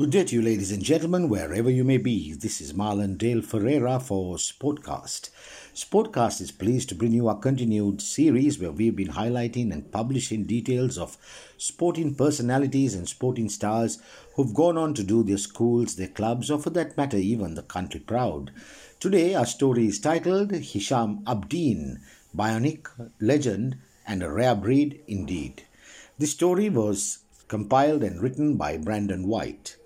Good day to you, ladies and gentlemen, wherever you may be. This is Marlon Dale Ferreira for Sportcast. Sportcast is pleased to bring you a continued series where we've been highlighting and publishing details of sporting personalities and sporting stars who've gone on to do their schools, their clubs, or for that matter, even the country proud. Today, our story is titled Hisham Abdeen, Bionic, Legend, and a Rare Breed Indeed. This story was compiled and written by Brandon White.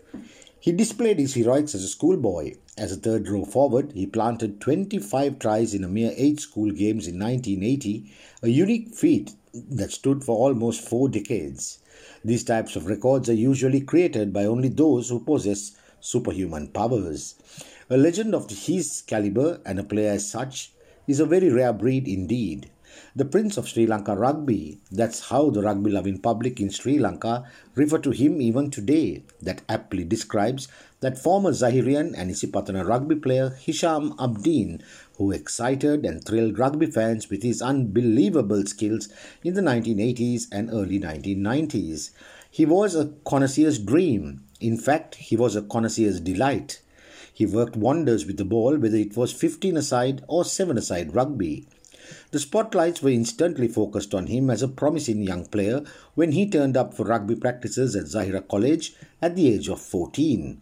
He displayed his heroics as a schoolboy. As a third row forward, he planted 25 tries in a mere 8 school games in 1980, a unique feat that stood for almost four decades. These types of records are usually created by only those who possess superhuman powers. A legend of his caliber and a player as such is a very rare breed indeed the Prince of Sri Lanka Rugby. That's how the rugby loving public in Sri Lanka refer to him even today. That aptly describes that former Zahirian and Isipatana rugby player Hisham Abdeen, who excited and thrilled rugby fans with his unbelievable skills in the 1980s and early 1990s. He was a connoisseur's dream. In fact, he was a connoisseur's delight. He worked wonders with the ball, whether it was 15 aside or 7 aside rugby. The spotlights were instantly focused on him as a promising young player when he turned up for rugby practices at Zahira College at the age of 14.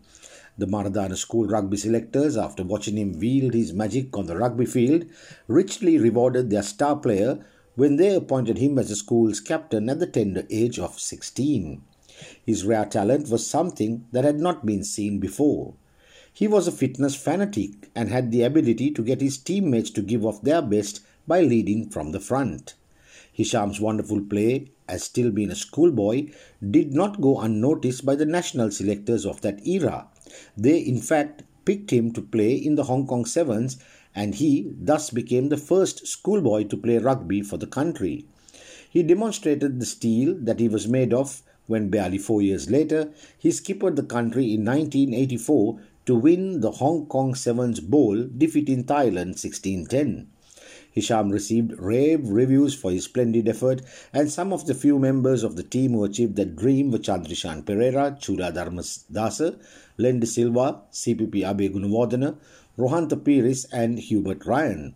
The Maradana School rugby selectors, after watching him wield his magic on the rugby field, richly rewarded their star player when they appointed him as the school's captain at the tender age of 16. His rare talent was something that had not been seen before. He was a fitness fanatic and had the ability to get his teammates to give off their best by leading from the front. Hisham's wonderful play, as still being a schoolboy, did not go unnoticed by the national selectors of that era. They, in fact, picked him to play in the Hong Kong Sevens, and he thus became the first schoolboy to play rugby for the country. He demonstrated the steel that he was made of when barely four years later he skippered the country in 1984 to win the Hong Kong Sevens Bowl, defeating Thailand 1610. Hisham received rave reviews for his splendid effort, and some of the few members of the team who achieved that dream were Chandrishan Pereira, Chula Dharmadasa, Len De Silva, CPP Abe Gunawardena, Rohantha Piris, and Hubert Ryan.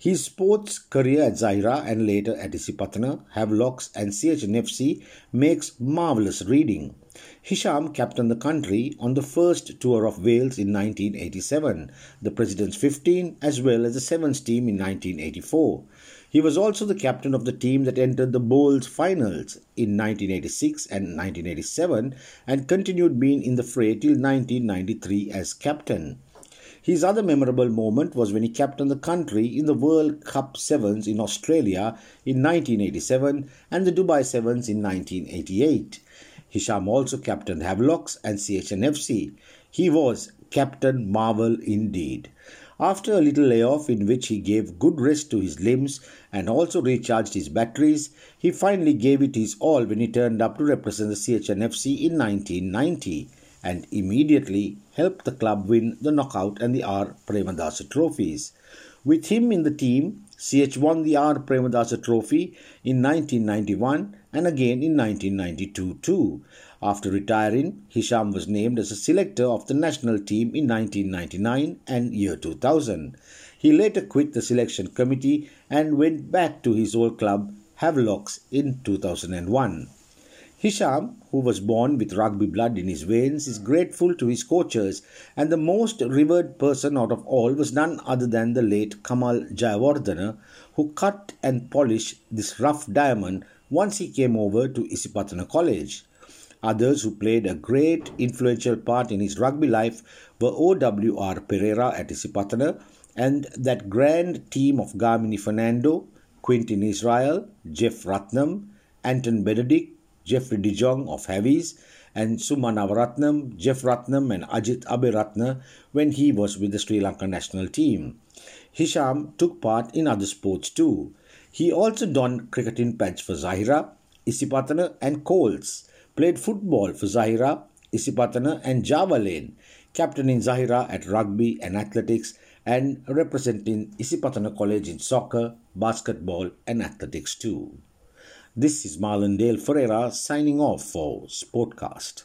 His sports career at Zahira and later at Isipatana, Havelocks, and CHNFC makes marvelous reading. Hisham captained the country on the first tour of Wales in 1987, the President's 15 as well as the Sevens team in 1984. He was also the captain of the team that entered the Bowls finals in 1986 and 1987 and continued being in the fray till 1993 as captain. His other memorable moment was when he captained the country in the World Cup Sevens in Australia in 1987 and the Dubai Sevens in 1988. Hisham also captained Havelocks and CHNFC. He was Captain Marvel indeed. After a little layoff in which he gave good rest to his limbs and also recharged his batteries, he finally gave it his all when he turned up to represent the CHNFC in 1990 and immediately helped the club win the knockout and the R. Premadasa trophies. With him in the team, CH won the R. Premadasa Trophy in 1991 and again in 1992 too. After retiring, Hisham was named as a selector of the national team in 1999 and year 2000. He later quit the selection committee and went back to his old club, Havelocks, in 2001. Hisham, who was born with rugby blood in his veins, is grateful to his coaches, and the most revered person out of all was none other than the late Kamal Jayawardena, who cut and polished this rough diamond once he came over to Isipatana College. Others who played a great influential part in his rugby life were O.W.R. Pereira at Isipatana and that grand team of Gamini Fernando, Quintin Israel, Jeff Ratnam, Anton Benedict, Jeffrey De Jong of Havies, and Suma Navaratnam, Jeff Ratnam, and Ajit Abiratna when he was with the Sri Lanka national team. Hisham took part in other sports too. He also donned cricketing pads for Zahira, Isipatana, and Colts, played football for Zahira, Isipatana, and Java Lane, captaining Zahira at rugby and athletics, and representing Isipatana College in soccer, basketball, and athletics too. This is Marlon Dale Ferreira signing off for Sportcast.